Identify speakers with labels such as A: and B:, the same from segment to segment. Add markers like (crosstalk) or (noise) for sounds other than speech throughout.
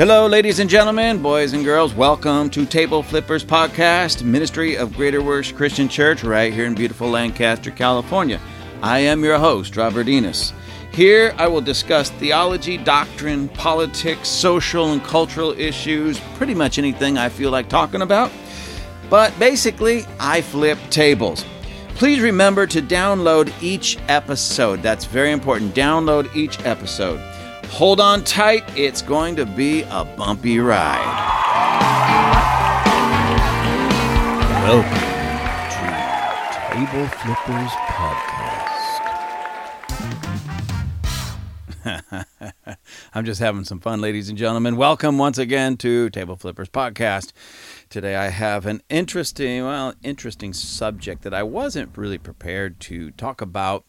A: Hello, ladies and gentlemen, boys and girls. Welcome to Table Flippers Podcast, Ministry of Greater Works Christian Church, right here in beautiful Lancaster, California. I am your host, Robert Enos. Here I will discuss theology, doctrine, politics, social and cultural issues, pretty much anything I feel like talking about. But basically, I flip tables. Please remember to download each episode. That's very important. Download each episode. Hold on tight, it's going to be a bumpy ride. Welcome to Table Flippers Podcast. (laughs) I'm just having some fun, ladies and gentlemen. Welcome once again to Table Flippers Podcast. Today I have an interesting, well, interesting subject that I wasn't really prepared to talk about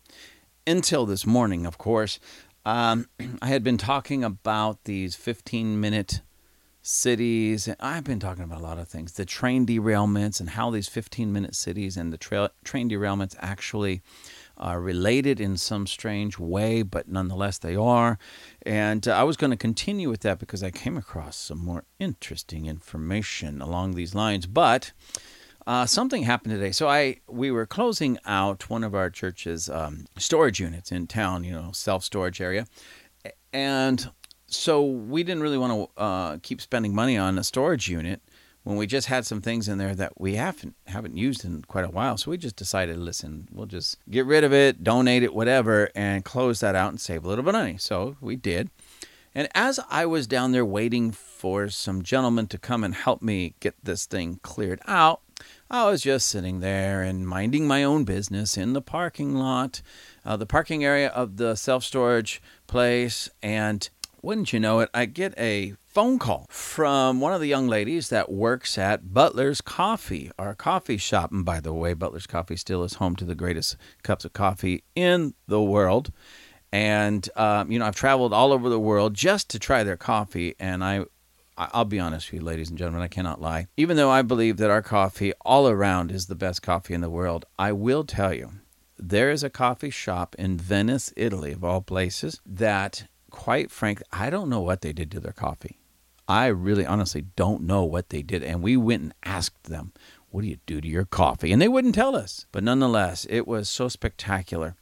A: until this morning, of course. Um, (clears throat) I had been talking about these 15 minute cities. I've been talking about a lot of things the train derailments and how these 15 minute cities and the tra- train derailments actually are related in some strange way, but nonetheless they are. And uh, I was going to continue with that because I came across some more interesting information along these lines. But uh, something happened today. So I we were closing out one of our church's um, storage units in town, you know, self storage area, and so we didn't really want to uh, keep spending money on a storage unit when we just had some things in there that we haven't haven't used in quite a while. So we just decided, listen, we'll just get rid of it, donate it, whatever, and close that out and save a little bit of money. So we did. And as I was down there waiting for some gentlemen to come and help me get this thing cleared out, I was just sitting there and minding my own business in the parking lot, uh, the parking area of the self storage place. And wouldn't you know it, I get a phone call from one of the young ladies that works at Butler's Coffee, our coffee shop. And by the way, Butler's Coffee still is home to the greatest cups of coffee in the world. And, um, you know, I've traveled all over the world just to try their coffee. And I I'll be honest with you, ladies and gentlemen, I cannot lie. Even though I believe that our coffee all around is the best coffee in the world, I will tell you there is a coffee shop in Venice, Italy, of all places, that, quite frankly, I don't know what they did to their coffee. I really honestly don't know what they did. And we went and asked them, What do you do to your coffee? And they wouldn't tell us. But nonetheless, it was so spectacular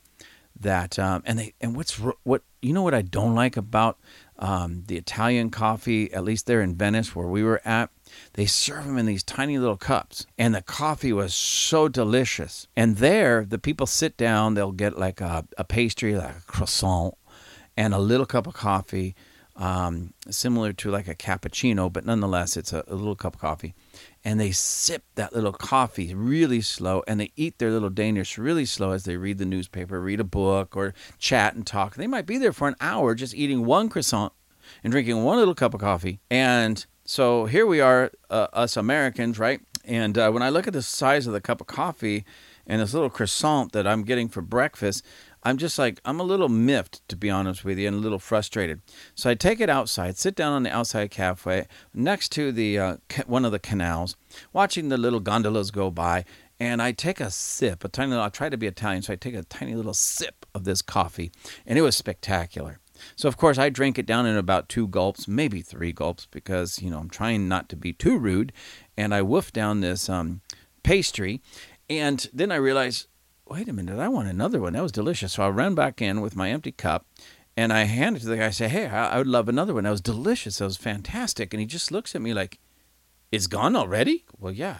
A: that um, and they and what's what you know what I don't like about um, the Italian coffee, at least there in Venice where we were at, they serve them in these tiny little cups, and the coffee was so delicious. And there, the people sit down, they'll get like a, a pastry, like a croissant, and a little cup of coffee, um, similar to like a cappuccino, but nonetheless, it's a, a little cup of coffee and they sip that little coffee really slow and they eat their little Danish really slow as they read the newspaper, read a book, or chat and talk. They might be there for an hour just eating one croissant and drinking one little cup of coffee. And so here we are, uh, us Americans, right? And uh, when I look at the size of the cup of coffee and this little croissant that I'm getting for breakfast, I'm just like, I'm a little miffed, to be honest with you, and a little frustrated. So I take it outside, sit down on the outside cafe next to the uh, one of the canals, watching the little gondolas go by, and I take a sip, a tiny little, I try to be Italian, so I take a tiny little sip of this coffee, and it was spectacular. So, of course, I drink it down in about two gulps, maybe three gulps, because, you know, I'm trying not to be too rude. And I woof down this um, pastry. And then I realize, wait a minute, I want another one. That was delicious. So I ran back in with my empty cup and I hand it to the guy. I say, hey, I, would love another one. That was delicious. That was fantastic. And he just looks at me like, it's gone already? Well, yeah.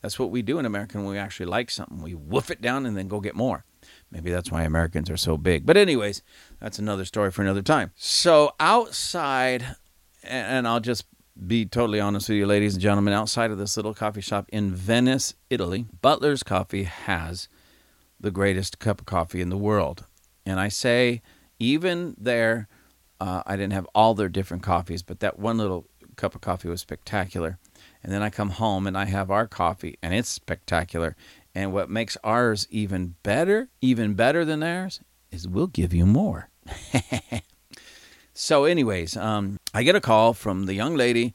A: That's what we do in America when we actually like something. We woof it down and then go get more. Maybe that's why Americans are so big. But, anyways, that's another story for another time. So, outside, and I'll just be totally honest with you, ladies and gentlemen, outside of this little coffee shop in Venice, Italy, Butler's Coffee has the greatest cup of coffee in the world. And I say, even there, uh, I didn't have all their different coffees, but that one little cup of coffee was spectacular. And then I come home and I have our coffee, and it's spectacular. And what makes ours even better, even better than theirs, is we'll give you more. (laughs) so, anyways, um, I get a call from the young lady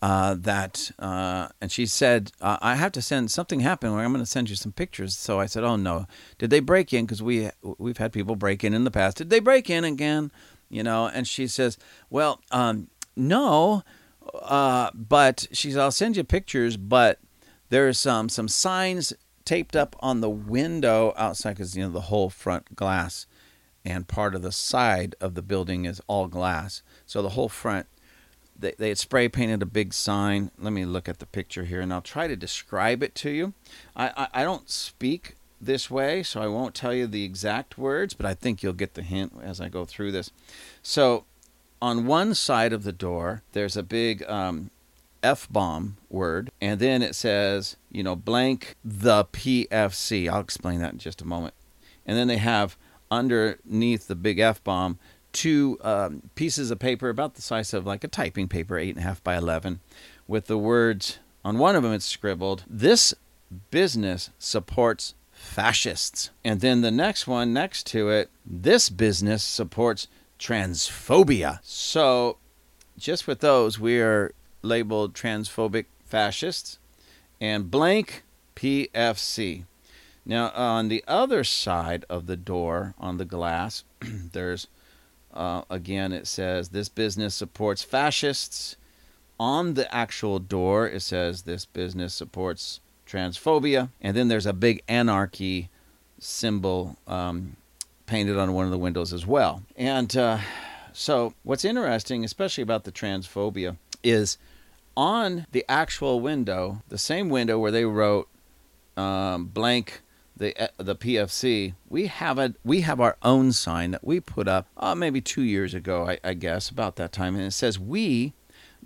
A: uh, that, uh, and she said, I have to send something happened where I'm going to send you some pictures. So I said, Oh no, did they break in? Because we we've had people break in in the past. Did they break in again? You know? And she says, Well, um, no, uh, but she's, I'll send you pictures, but there's some, some signs taped up on the window outside because, you know, the whole front glass and part of the side of the building is all glass. So the whole front, they, they had spray painted a big sign. Let me look at the picture here and I'll try to describe it to you. I, I, I don't speak this way, so I won't tell you the exact words, but I think you'll get the hint as I go through this. So on one side of the door, there's a big um, F bomb word, and then it says, you know, blank the PFC. I'll explain that in just a moment. And then they have underneath the big F bomb two um, pieces of paper about the size of like a typing paper, eight and a half by 11, with the words on one of them it's scribbled, This business supports fascists. And then the next one next to it, This business supports transphobia. So just with those, we are labeled transphobic fascists and blank PFC. Now, on the other side of the door on the glass, (clears throat) there's uh, again, it says this business supports fascists. On the actual door, it says this business supports transphobia. And then there's a big anarchy symbol um, painted on one of the windows as well. And uh, so, what's interesting, especially about the transphobia, is on the actual window, the same window where they wrote um, blank the uh, the PFC, we have a we have our own sign that we put up uh, maybe two years ago, I, I, guess, about that time, and it says we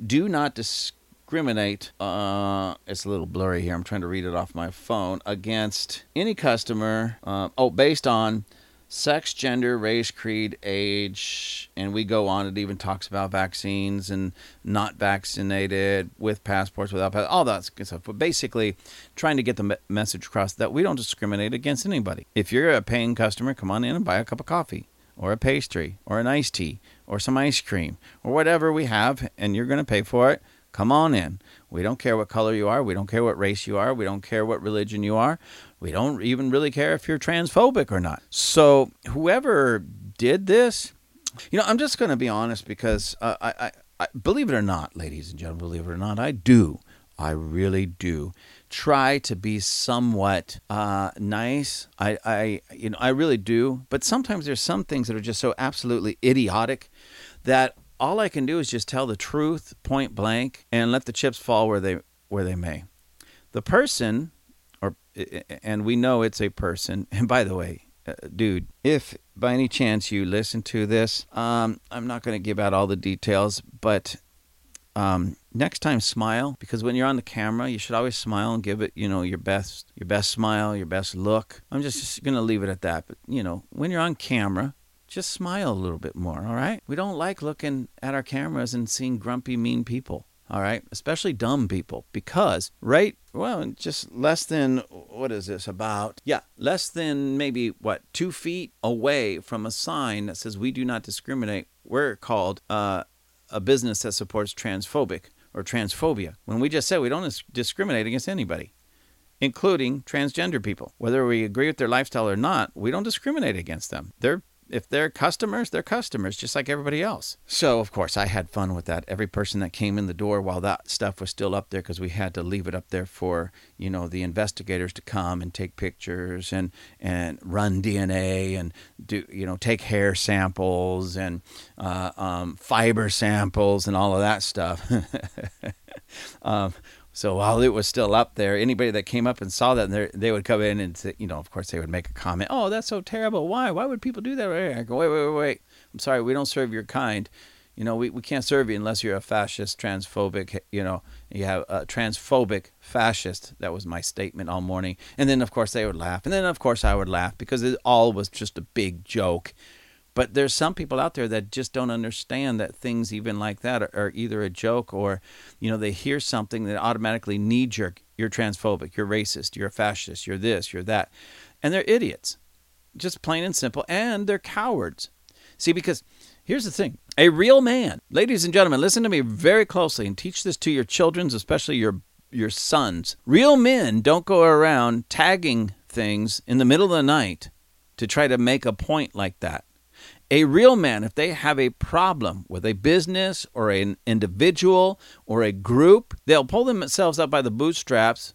A: do not discriminate. Uh, it's a little blurry here. I'm trying to read it off my phone against any customer. Uh, oh, based on sex, gender, race, creed, age, and we go on. It even talks about vaccines and not vaccinated, with passports, without passports, all that good stuff. But basically, trying to get the message across that we don't discriminate against anybody. If you're a paying customer, come on in and buy a cup of coffee, or a pastry, or an iced tea, or some ice cream, or whatever we have, and you're going to pay for it. Come on in. We don't care what color you are. We don't care what race you are. We don't care what religion you are. We don't even really care if you're transphobic or not. So, whoever did this, you know, I'm just going to be honest because uh, I, I, I, believe it or not, ladies and gentlemen, believe it or not, I do. I really do try to be somewhat uh, nice. I, I, you know, I really do. But sometimes there's some things that are just so absolutely idiotic that all I can do is just tell the truth, point blank, and let the chips fall where they where they may. The person or and we know it's a person. (laughs) And by the way, uh, dude, if by any chance you listen to this, um, I'm not going to give out all the details, but um, next time smile because when you're on the camera, you should always smile and give it, you know, your best, your best smile, your best look. I'm just, just going to leave it at that. But you know, when you're on camera, just smile a little bit more. All right. We don't like looking at our cameras and seeing grumpy, mean people all right, especially dumb people, because right, well, just less than what is this about? Yeah, less than maybe what two feet away from a sign that says we do not discriminate. We're called uh, a business that supports transphobic or transphobia when we just said we don't discriminate against anybody including transgender people. Whether we agree with their lifestyle or not, we don't discriminate against them. They're if they're customers, they're customers, just like everybody else. So, of course, I had fun with that. Every person that came in the door while that stuff was still up there, because we had to leave it up there for, you know, the investigators to come and take pictures and, and run DNA and do, you know, take hair samples and uh, um, fiber samples and all of that stuff. (laughs) um, so while it was still up there, anybody that came up and saw that, they would come in and say, you know, of course, they would make a comment. Oh, that's so terrible. Why? Why would people do that? I go, wait, wait, wait, wait. I'm sorry, we don't serve your kind. You know, we, we can't serve you unless you're a fascist, transphobic. You know, you have a transphobic fascist. That was my statement all morning. And then, of course, they would laugh. And then, of course, I would laugh because it all was just a big joke. But there's some people out there that just don't understand that things even like that are, are either a joke or, you know, they hear something that automatically knee jerk. You're transphobic. You're racist. You're a fascist. You're this. You're that, and they're idiots, just plain and simple. And they're cowards. See, because here's the thing: a real man, ladies and gentlemen, listen to me very closely and teach this to your children, especially your your sons. Real men don't go around tagging things in the middle of the night to try to make a point like that. A real man, if they have a problem with a business or an individual or a group, they'll pull themselves up by the bootstraps,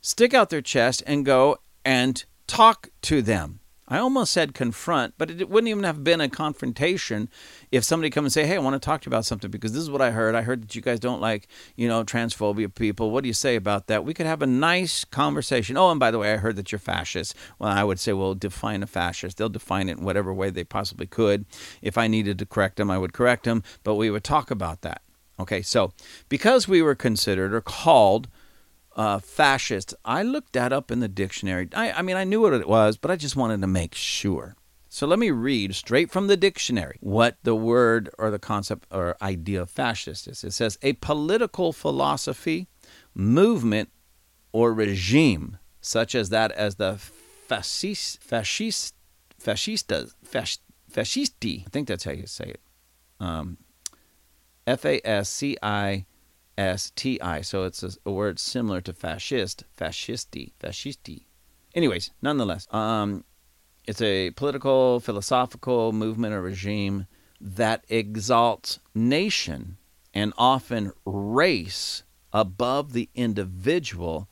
A: stick out their chest, and go and talk to them. I almost said confront, but it wouldn't even have been a confrontation if somebody come and say, "Hey, I want to talk to you about something because this is what I heard. I heard that you guys don't like, you know, transphobia people. What do you say about that?" We could have a nice conversation. Oh, and by the way, I heard that you're fascist. Well, I would say, "Well, define a fascist." They'll define it in whatever way they possibly could. If I needed to correct them, I would correct them, but we would talk about that. Okay, so because we were considered or called uh, fascist. I looked that up in the dictionary. I, I mean, I knew what it was, but I just wanted to make sure. So let me read straight from the dictionary what the word or the concept or idea of fascist is. It says a political philosophy, movement, or regime such as that as the fascist, fascist, fascistas, fasc, fascisti. I think that's how you say it. Um, F A S C I S T I. So it's a, a, word similar to fascist, fascisti, fascisti. Anyways, nonetheless, um, it's a political, philosophical movement or regime that exalts nation and often race above the individual,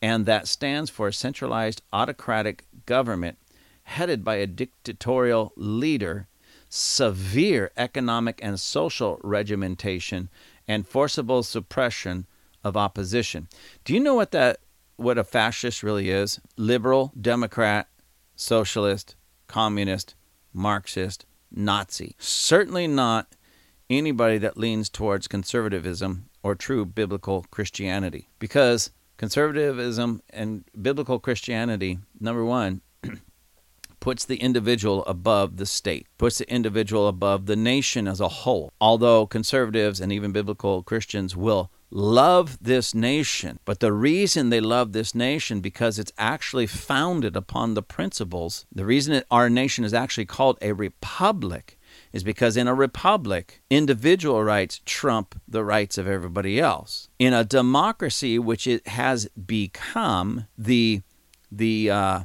A: and that stands for a centralized autocratic government headed by a dictatorial leader, severe economic and social regimentation, and forcible suppression of opposition. Do you know what that what a fascist really is? Liberal, Democrat, socialist, communist, Marxist, Nazi. Certainly not anybody that leans towards conservatism or true biblical Christianity. Because conservatism and biblical Christianity, number one, puts the individual above the state, puts the individual above the nation as a whole. Although conservatives and even biblical Christians will love this nation, but the reason they love this nation because it's actually founded upon the principles. The reason our nation is actually called a republic is because in a republic, individual rights trump the rights of everybody else. In a democracy, which it has become, the the uh,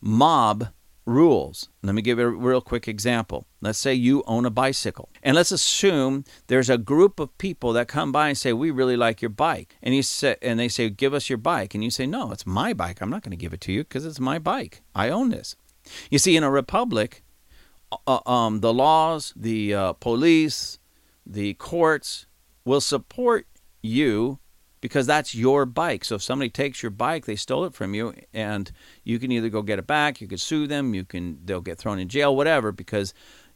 A: mob rules. Let me give a real quick example. Let's say you own a bicycle. And let's assume there's a group of people that come by and say, "We really like your bike." And you say and they say, "Give us your bike." And you say, "No, it's my bike. I'm not going to give it to you because it's my bike. I own this." You see in a republic, uh, um, the laws, the uh, police, the courts will support you because that's your bike. So if somebody takes your bike, they stole it from you, and you can either go get it back, you can sue them, you can they'll get thrown in jail, whatever, because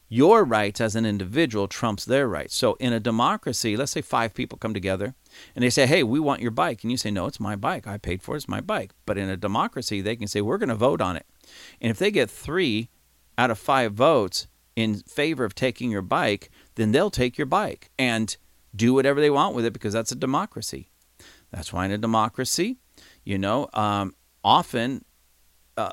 A: your rights as an individual trumps their rights. So in a democracy, let's say five people come together and they say, "Hey, we want your bike," and you say, "No, it's my bike. I paid for it. It's my bike." But in a democracy, they can say, "We're going to vote on it," and if they get three out of five votes in favor of taking your bike, then they'll take your bike and do whatever they want with it because that's a democracy. That's why in a democracy, you know, um, often uh,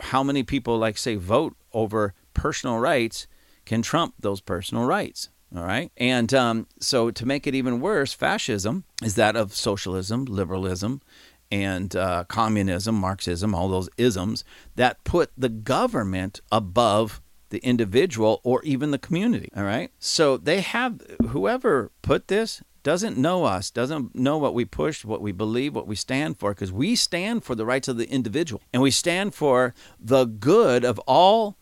A: how many people, like, say, vote over personal rights can trump those personal rights. All right. And um, so to make it even worse, fascism is that of socialism, liberalism, and uh, communism, Marxism, all those isms that put the government above the individual or even the community. All right. So they have, whoever put this doesn't know us, doesn't know what we push, what we believe, what we stand for, because we stand for the rights of the individual and we stand for the good of all.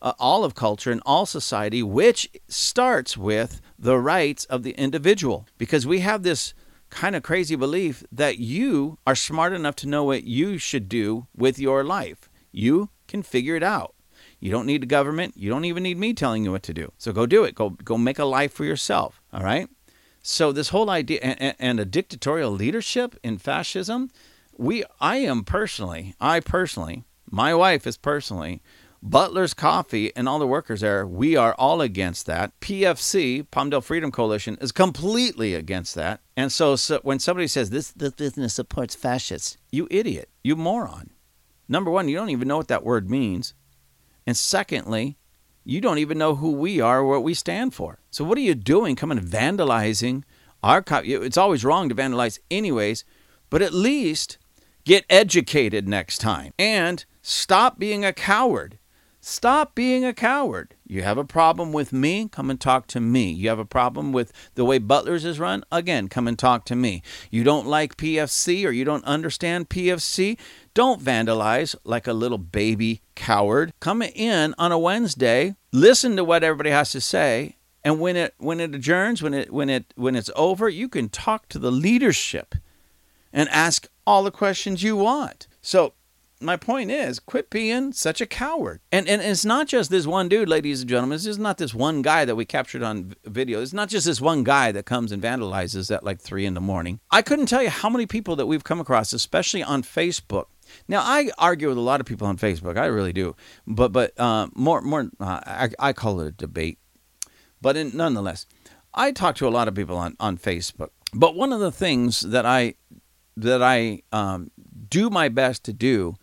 A: Uh, all of culture and all society, which starts with the rights of the individual. Because we have this kind of crazy belief that you are smart enough to know what you should do with your life. You can figure it out. You don't need the government. You don't even need me telling you what to do. So go do it. Go go make a life for yourself. All right. So this whole idea and, and a dictatorial leadership in fascism, we I am personally, I personally, my wife is personally, Butler's Coffee and all the workers there, we are all against that. PFC, Palmdale Freedom Coalition, is completely against that. And so, so when somebody says this, this business supports fascists, you idiot, you moron. Number one, you don't even know what that word means. And secondly, you don't even know who we are or what we stand for. So what are you doing coming vandalizing our copy? It's always wrong to vandalize anyways, but at least get educated next time and stop being a coward. Stop being a coward. You have a problem with me? Come and talk to me. You have a problem with the way Butlers is run? Again, come and talk to me. You don't like PFC or you don't understand PFC? Don't vandalize like a little baby coward. Come in on a Wednesday, listen to what everybody has to say, and when it when it adjourns, when it when it when it's over, you can talk to the leadership and ask all the questions you want. So my point is, quit being such a coward. And and it's not just this one dude, ladies and gentlemen. This is not this one guy that we captured on video. It's not just this one guy that comes and vandalizes at like three in the morning. I couldn't tell you how many people that we've come across, especially on Facebook. Now I argue with a lot of people on Facebook. I really do. But but uh, more more uh, I, I call it a debate. But in, nonetheless, I talk to a lot of people on on Facebook. But one of the things that I that I um, do my best to do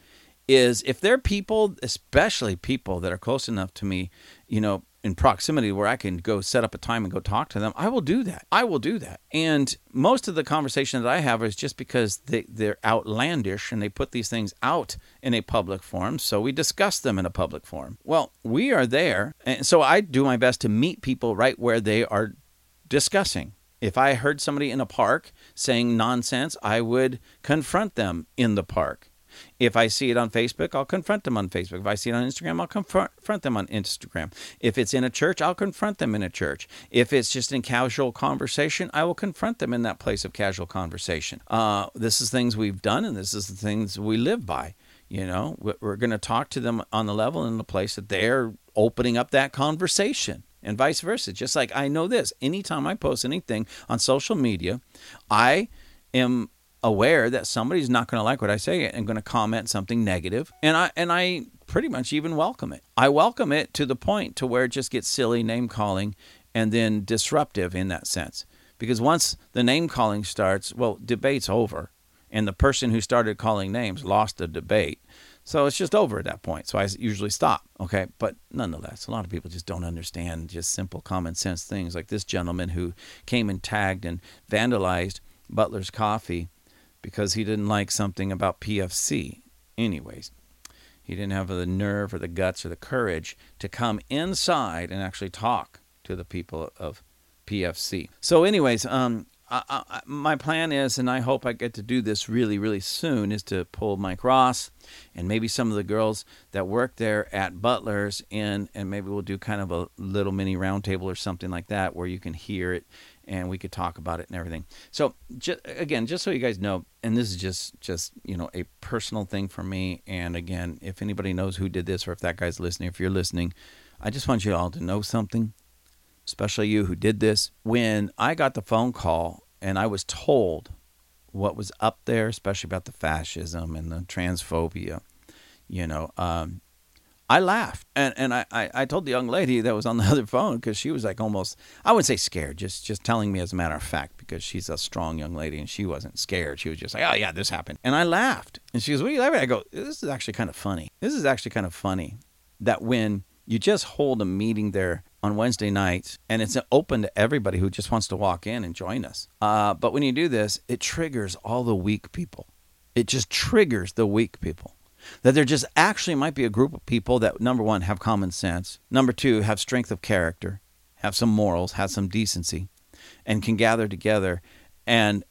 A: is if there are people, especially people that are close enough to me, you know, in proximity where I can go set up a time and go talk to them, I will do that. I will do that. And most of the conversation that I have is just because they, they're outlandish and they put these things out in a public forum. So we discuss them in a public forum. Well, we are there. And so I do my best to meet people right where they are discussing. If I heard somebody in a park saying nonsense, I would confront them in the park. If I see it on Facebook, I'll confront them on Facebook. If I see it on Instagram, I'll confront them on Instagram. If it's in a church, I'll confront them in a church. If it's just in casual conversation, I will confront them in that place of casual conversation. Uh, this is things we've done, and this is the things we live by. You know, we're going to talk to them on the level and the place that they're opening up that conversation and vice versa. Just like I know this, anytime I post anything on social media, I am aware that somebody's not going to like what I say and going to comment something negative, and I and I pretty much even welcome it. I welcome it to the point to where it just gets silly name calling and then disruptive in that sense. Because once the name calling starts, well, debate's over, and the person who started calling names lost the debate. So it's just over at that point. So I usually stop. Okay. But nonetheless, a lot of people just don't understand just simple common sense things like this gentleman who came and tagged and vandalized Butler's Coffee because he didn't like something about PFC. Anyways, he didn't have the nerve or the guts or the courage to come inside and actually talk to the people of PFC. So, anyways, um, I, I, my plan is, and I hope I get to do this really, really soon, is to pull Mike Ross and maybe some of the girls that work there at Butler's in, and maybe we'll do kind of a little mini roundtable or something like that where you can hear it and we could talk about it and everything. So just, again, just so you guys know, and this is just just you know a personal thing for me. And again, if anybody knows who did this or if that guy's listening, if you're listening, I just want you all to know something, especially you who did this. When I got the phone call and I was told what was up there, especially about the fascism and the transphobia, you know, um, I laughed and, and I, I, I, told the young lady that was on the (laughs) other phone because she was like almost I wouldn't say scared, just just telling me as a matter of fact because she's a strong young lady and she wasn't scared. She was just like, Oh yeah, this happened. And I laughed. And she goes, What are you laughing at? I go, This is actually kind of funny. This is actually kind of funny that when you just hold a meeting there on Wednesday nights and it's open to everybody who just wants to walk in and join us. Uh, but when you do this, it triggers all the weak people. It just triggers the weak people that there just actually might be a group of people that, number one, have common sense, number two, have strength of character, have some morals, have some decency, and can gather together and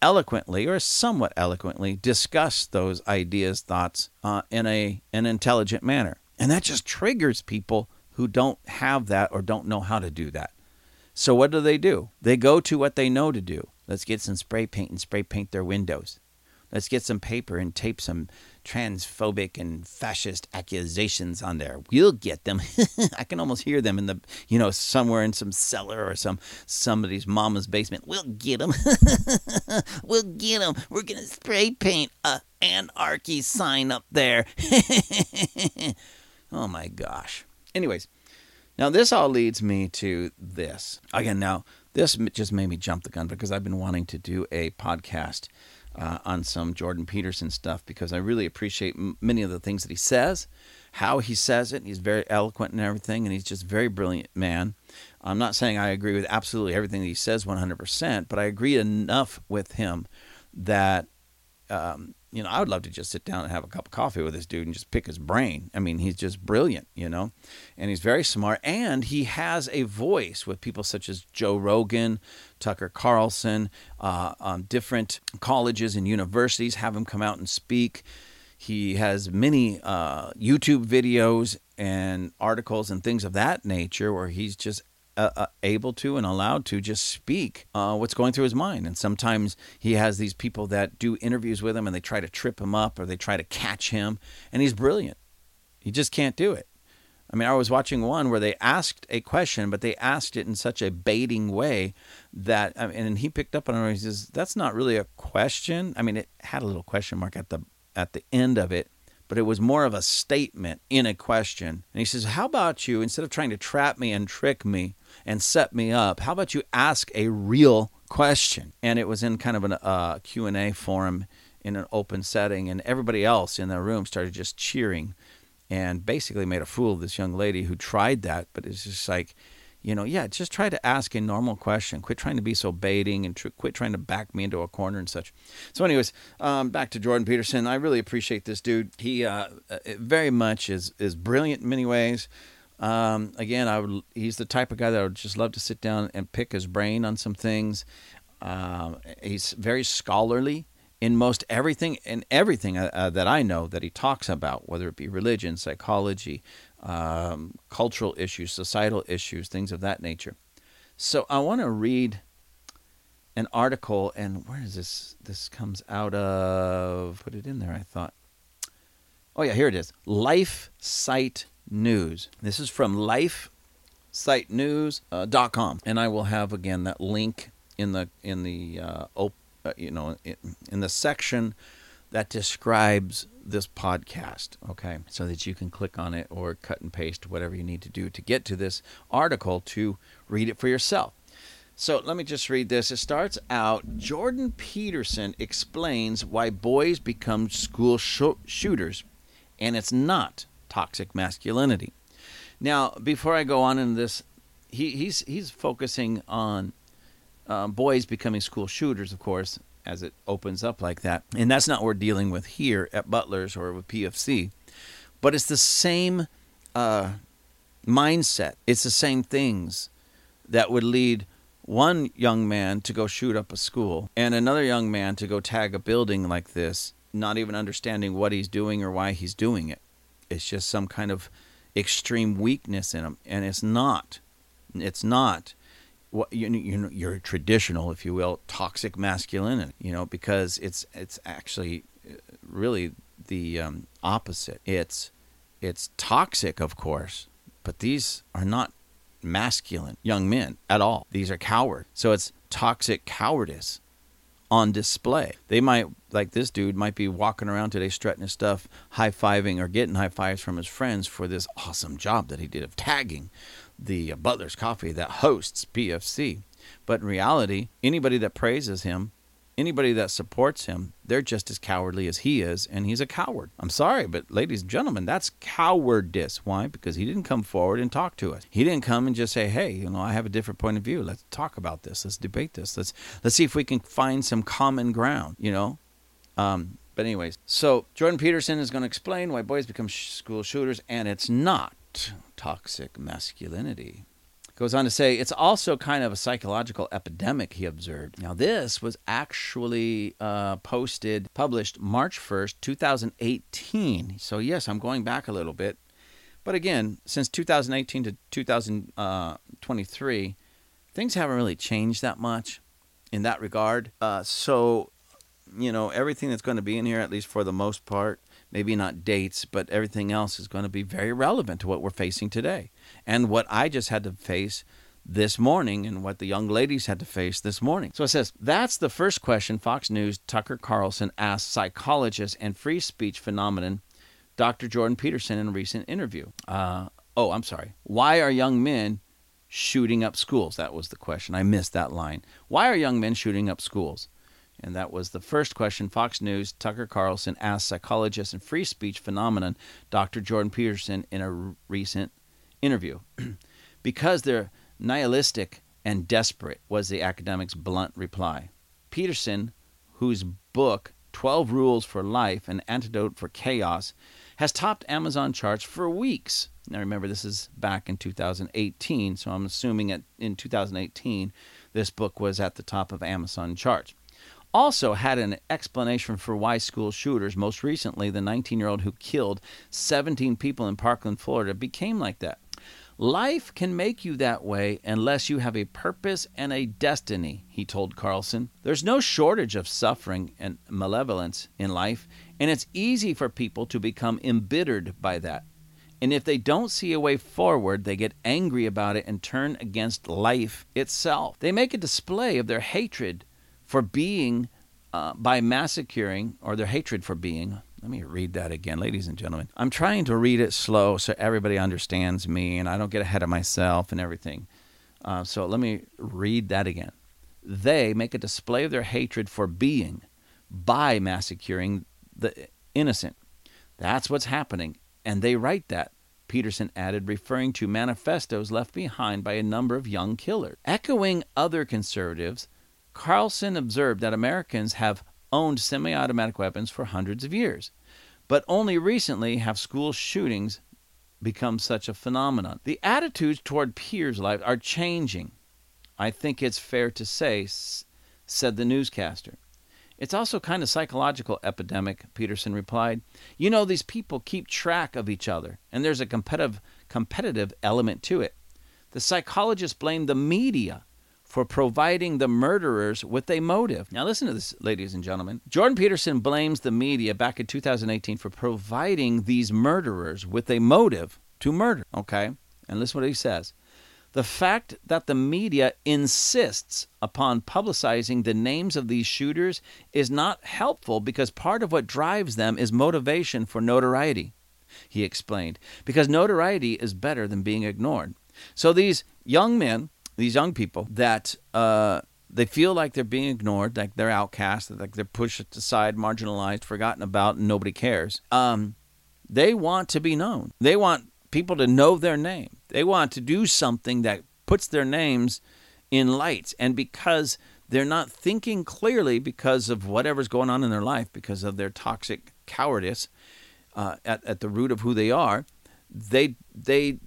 A: eloquently or somewhat eloquently discuss those ideas, thoughts uh, in a an intelligent manner. And that just triggers people who don't have that or don't know how to do that. So what do they do? They go to what they know to do. Let's get some spray paint and spray paint their windows. Let's get some paper and tape some transphobic and fascist accusations on there. We'll get them. (laughs) I can almost hear them in the, you know, somewhere in some cellar or some somebody's mama's basement. We'll get them. (laughs) we'll get them. We're gonna spray paint a anarchy sign up there. (laughs) oh my gosh. Anyways, now this all leads me to this again. Now this just made me jump the gun because I've been wanting to do a podcast uh, on some Jordan Peterson stuff because I really appreciate m- many of the things that he says, how he says it. He's very eloquent and everything, and he's just a very brilliant man. I'm not saying I agree with absolutely everything that he says 100%, but I agree enough with him that um, you know, I would love to just sit down and have a cup of coffee with this dude and just pick his brain. I mean, he's just brilliant, you know, and he's very smart. And he has a voice with people such as Joe Rogan, Tucker Carlson, uh, um, different colleges and universities have him come out and speak. He has many uh, YouTube videos and articles and things of that nature where he's just uh, uh, able to and allowed to just speak uh, what's going through his mind. And sometimes he has these people that do interviews with him and they try to trip him up or they try to catch him. And he's brilliant. He just can't do it. I mean, I was watching one where they asked a question, but they asked it in such a baiting way that, and he picked up on it. He says, "That's not really a question." I mean, it had a little question mark at the at the end of it, but it was more of a statement in a question. And he says, "How about you? Instead of trying to trap me and trick me, and set me up. How about you ask a real question? And it was in kind of a uh, Q&A forum in an open setting, and everybody else in the room started just cheering and basically made a fool of this young lady who tried that. But it's just like, you know, yeah, just try to ask a normal question. Quit trying to be so baiting and tr- quit trying to back me into a corner and such. So, anyways, um, back to Jordan Peterson. I really appreciate this dude. He uh, uh very much is is brilliant in many ways. Um, again, I would. He's the type of guy that I would just love to sit down and pick his brain on some things. Uh, he's very scholarly in most everything in everything uh, uh, that I know that he talks about, whether it be religion, psychology, um, cultural issues, societal issues, things of that nature. So I want to read an article, and where is this? This comes out of. Put it in there. I thought. Oh yeah, here it is. Life Site News. This is from lifesitenews.com, and I will have again that link in the in the uh, op, uh, you know in, in the section that describes this podcast, okay? So that you can click on it or cut and paste whatever you need to do to get to this article to read it for yourself. So let me just read this. It starts out Jordan Peterson explains why boys become school sh- shooters, and it's not toxic masculinity. Now, before I go on in this, he, he's he's focusing on um, boys becoming school shooters, of course, as it opens up like that, and that's not what we're dealing with here at Butler's or with PFC, but it's the same uh, mindset. It's the same things that would lead one young man to go shoot up a school and another young man to go tag a building like this, not even understanding what he's doing or why he's doing it. It's just some kind of extreme weakness in them, and it's not. It's not what you you your traditional, if you will, toxic masculinity. You know, because it's it's actually uh, really the um, opposite. It's it's toxic, of course, but these are not masculine young men at all. These are cowards. So it's toxic cowardice on display. They might, like this dude, might be walking around today strutting his stuff, high fiving or getting high fives from his friends for this awesome job that he did of tagging the uh, Butler's Coffee that hosts PFC. But in reality, anybody that praises him anybody that supports him, they're just as cowardly as he is, and he's a coward. I'm sorry, but ladies and gentlemen, that's cowardice. Why? Because he didn't come forward and talk to us. He didn't come and just say, "Hey, you know, I have a different point of view. Let's talk about this. Let's debate this. Let's let's see if we can find some common ground." You know. Um, but anyways, so Jordan Peterson is going to explain why boys become sh- school shooters, and it's not toxic masculinity. Goes on to say it's also kind of a psychological epidemic, he observed. Now, this was actually uh, posted, published March 1st, 2018. So, yes, I'm going back a little bit. But again, since 2018 to 2023, uh, things haven't really changed that much in that regard. Uh, so, you know, everything that's going to be in here, at least for the most part, maybe not dates, but everything else is going to be very relevant to what we're facing today and what I just had to face this morning and what the young ladies had to face this morning. So it says that's the first question Fox News Tucker Carlson asked psychologist and free speech phenomenon Dr. Jordan Peterson in a recent interview. Uh, oh, I'm sorry. Why are young men shooting up schools? That was the question. I missed that line. Why are young men shooting up schools? And that was the first question Fox News Tucker Carlson asked psychologist and free speech phenomenon Dr. Jordan Peterson in a recent interview. (clears throat) because they're nihilistic and desperate, was the academic's blunt reply. Peterson, whose book 12 Rules for Life, An Antidote for Chaos, has topped Amazon charts for weeks. Now, remember, this is back in 2018, so I'm assuming that in 2018, this book was at the top of Amazon charts. Also, had an explanation for why school shooters, most recently the 19 year old who killed 17 people in Parkland, Florida, became like that. Life can make you that way unless you have a purpose and a destiny, he told Carlson. There's no shortage of suffering and malevolence in life, and it's easy for people to become embittered by that. And if they don't see a way forward, they get angry about it and turn against life itself. They make a display of their hatred for being uh, by massacring, or their hatred for being, let me read that again, ladies and gentlemen. I'm trying to read it slow so everybody understands me and I don't get ahead of myself and everything. Uh, so let me read that again. They make a display of their hatred for being by massacring the innocent. That's what's happening. And they write that. Peterson added, referring to manifestos left behind by a number of young killers. Echoing other conservatives, Carlson observed that Americans have owned semi automatic weapons for hundreds of years. But only recently have school shootings become such a phenomenon. The attitudes toward peers' lives are changing. I think it's fair to say, said the newscaster. It's also kind of psychological epidemic, Peterson replied. You know, these people keep track of each other, and there's a competitive competitive element to it. The psychologists blame the media for providing the murderers with a motive. Now, listen to this, ladies and gentlemen. Jordan Peterson blames the media back in 2018 for providing these murderers with a motive to murder. Okay? And listen what he says. The fact that the media insists upon publicizing the names of these shooters is not helpful because part of what drives them is motivation for notoriety, he explained, because notoriety is better than being ignored. So these young men these young people that uh, they feel like they're being ignored, like they're outcast, like they're pushed aside, marginalized, forgotten about, and nobody cares. Um, they want to be known. They want people to know their name. They want to do something that puts their names in lights. And because they're not thinking clearly because of whatever's going on in their life, because of their toxic cowardice uh, at, at the root of who they are, they they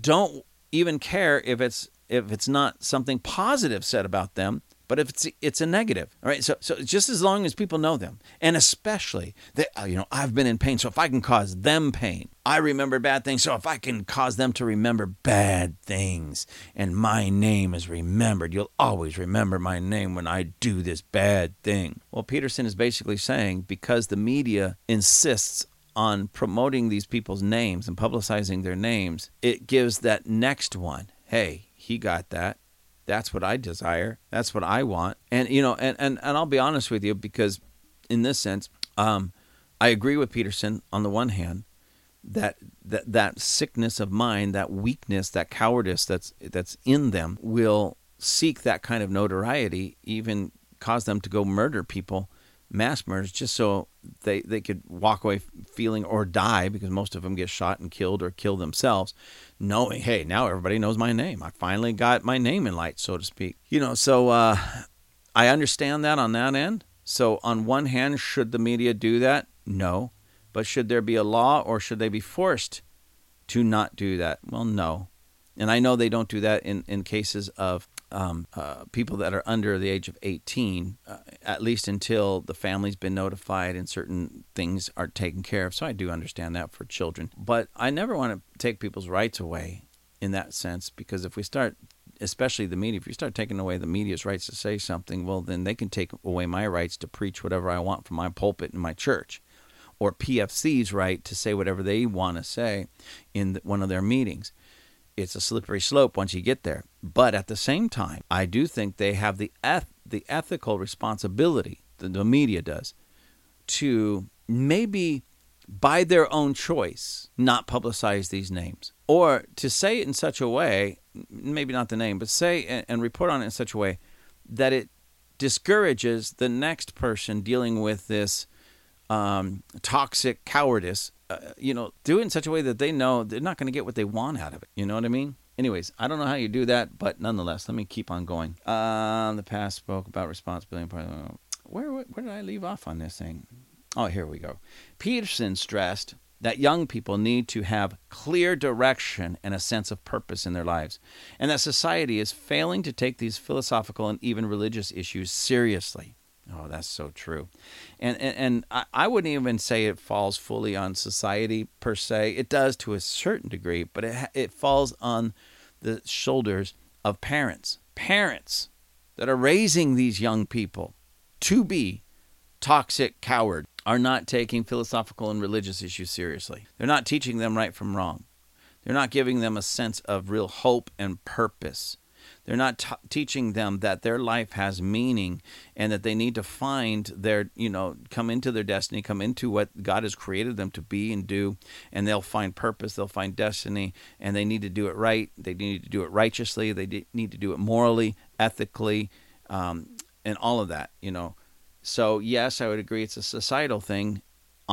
A: don't even care if it's if it's not something positive said about them, but if it's it's a negative. All right, so so just as long as people know them, and especially that uh, you know I've been in pain, so if I can cause them pain, I remember bad things. So if I can cause them to remember bad things, and my name is remembered, you'll always remember my name when I do this bad thing. Well, Peterson is basically saying because the media insists on promoting these people's names and publicizing their names, it gives that next one, hey, he got that. That's what I desire. That's what I want. And you know, and and, and I'll be honest with you because in this sense, um, I agree with Peterson on the one hand that that that sickness of mind, that weakness, that cowardice that's that's in them will seek that kind of notoriety, even cause them to go murder people mass murders just so they, they could walk away feeling or die because most of them get shot and killed or kill themselves knowing hey now everybody knows my name. I finally got my name in light so to speak. You know so uh, i understand that on that end. So on one hand should the media do that? No. But should there be a law or should they be forced to not do that? Well no. And i know they don't do that in, in cases of um, uh, people that are under the age of 18, uh, at least until the family's been notified and certain things are taken care of. So I do understand that for children. But I never want to take people's rights away in that sense because if we start, especially the media, if you start taking away the media's rights to say something, well, then they can take away my rights to preach whatever I want from my pulpit in my church. Or PFC's right to say whatever they want to say in one of their meetings it's a slippery slope once you get there. But at the same time, I do think they have the eth- the ethical responsibility, the, the media does, to maybe by their own choice not publicize these names or to say it in such a way maybe not the name but say and, and report on it in such a way that it discourages the next person dealing with this um, toxic cowardice uh, you know, do it in such a way that they know they're not going to get what they want out of it. You know what I mean? Anyways, I don't know how you do that, but nonetheless, let me keep on going. Uh, the past spoke about responsibility. where, where did I leave off on this thing? Oh, here we go. Peterson stressed that young people need to have clear direction and a sense of purpose in their lives, and that society is failing to take these philosophical and even religious issues seriously. Oh, that's so true. And, and, and I, I wouldn't even say it falls fully on society per se. It does to a certain degree, but it, it falls on the shoulders of parents. Parents that are raising these young people to be toxic cowards are not taking philosophical and religious issues seriously. They're not teaching them right from wrong. They're not giving them a sense of real hope and purpose. They're not t- teaching them that their life has meaning and that they need to find their, you know, come into their destiny, come into what God has created them to be and do, and they'll find purpose, they'll find destiny, and they need to do it right. They need to do it righteously. They need to do it morally, ethically, um, and all of that, you know. So, yes, I would agree it's a societal thing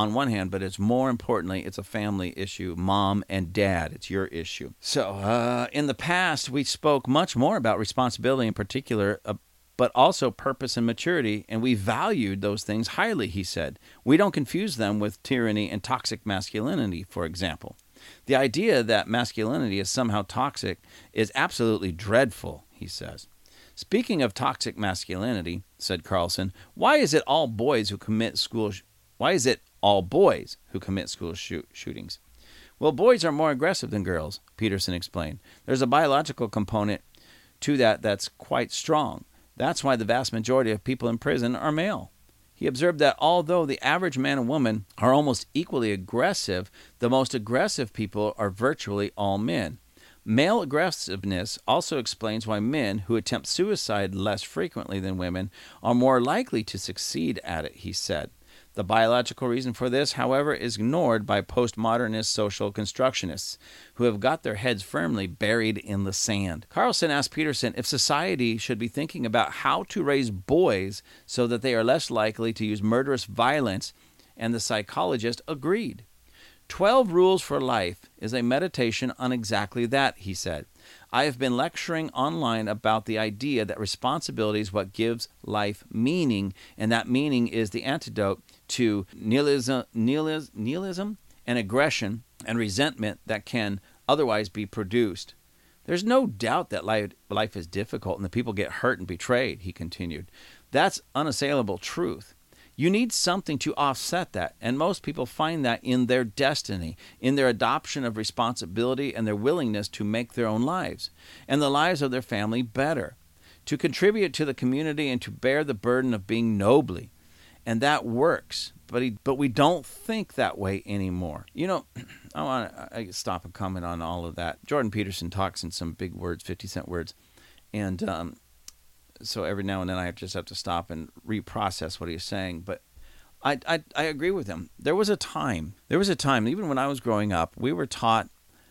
A: on one hand, but it's more importantly, it's a family issue. Mom and dad, it's your issue. So, uh, in the past, we spoke much more about responsibility in particular, uh, but also purpose and maturity, and we valued those things highly, he said. We don't confuse them with tyranny and toxic masculinity, for example. The idea that masculinity is somehow toxic is absolutely dreadful, he says. Speaking of toxic masculinity, said Carlson, why is it all boys who commit school sh- why is it all boys who commit school shoot- shootings. Well, boys are more aggressive than girls, Peterson explained. There's a biological component to that that's quite strong. That's why the vast majority of people in prison are male. He observed that although the average man and woman are almost equally aggressive, the most aggressive people are virtually all men. Male aggressiveness also explains why men who attempt suicide less frequently than women are more likely to succeed at it, he said. The biological reason for this, however, is ignored by postmodernist social constructionists who have got their heads firmly buried in the sand. Carlson asked Peterson if society should be thinking about how to raise boys so that they are less likely to use murderous violence, and the psychologist agreed. Twelve Rules for Life is a meditation on exactly that, he said. I have been lecturing online about the idea that responsibility is what gives life meaning, and that meaning is the antidote to nihilism, nihilism, nihilism and aggression and resentment that can otherwise be produced. There's no doubt that life, life is difficult and that people get hurt and betrayed, he continued. That's unassailable truth. You need something to offset that, and most people find that in their destiny, in their adoption of responsibility and their willingness to make their own lives and the lives of their family better, to contribute to the community and to bear the burden of being nobly. And that works, but he, but we don't think that way anymore. You know, (clears throat) I want to stop and comment on all of that. Jordan Peterson talks in some big words, fifty cent words, and um, so every now and then I just have to stop and reprocess what he's saying. But I, I, I agree with him. There was a time, there was a time, even when I was growing up, we were taught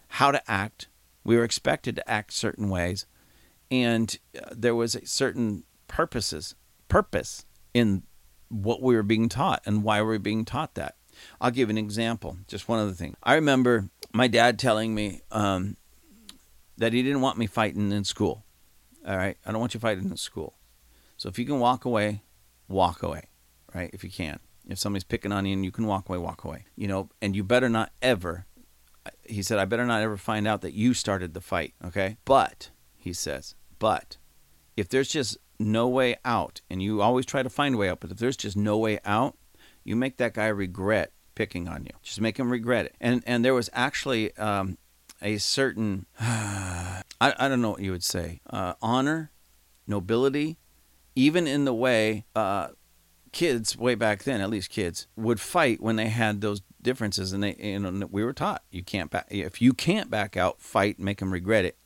A: how to act. We were expected to act certain ways, and uh, there was a certain purposes, purpose in what we were being taught and why we being taught that. I'll give an example, just one other thing. I remember my dad telling me um, that he didn't want me fighting in school. All right. I don't want you fighting in school. So if you can walk away, walk away, right? If you can. If somebody's picking on you and you can walk away, walk away. You know, and you better not ever, he said, I better not ever find out that you started the fight, okay? But, he says, but if there's just no way out, and you always try to find a way out, but if there's just no way out, you make that guy regret picking on you. Just make him regret it. And and there was actually um, a certain (sighs) I, I don't know what you would say uh, honor, nobility, even in the way uh, kids way back then, at least kids would fight when they had those differences, and they you know we were taught you can't back if you can't back out, fight, make them regret it,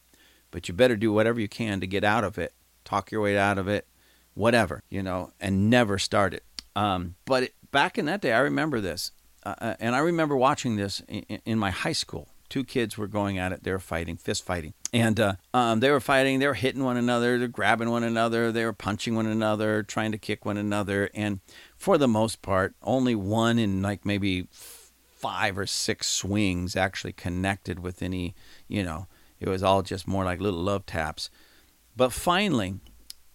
A: but you better do whatever you can to get out of it, talk your way out of it, whatever you know, and never start it. Um, but it, back in that day, I remember this, uh, uh and I remember watching this in, in my high school two kids were going at it. They were fighting, fist fighting. And uh, um, they were fighting. They were hitting one another. They're grabbing one another. They were punching one another, trying to kick one another. And for the most part, only one in like maybe five or six swings actually connected with any, you know, it was all just more like little love taps. But finally,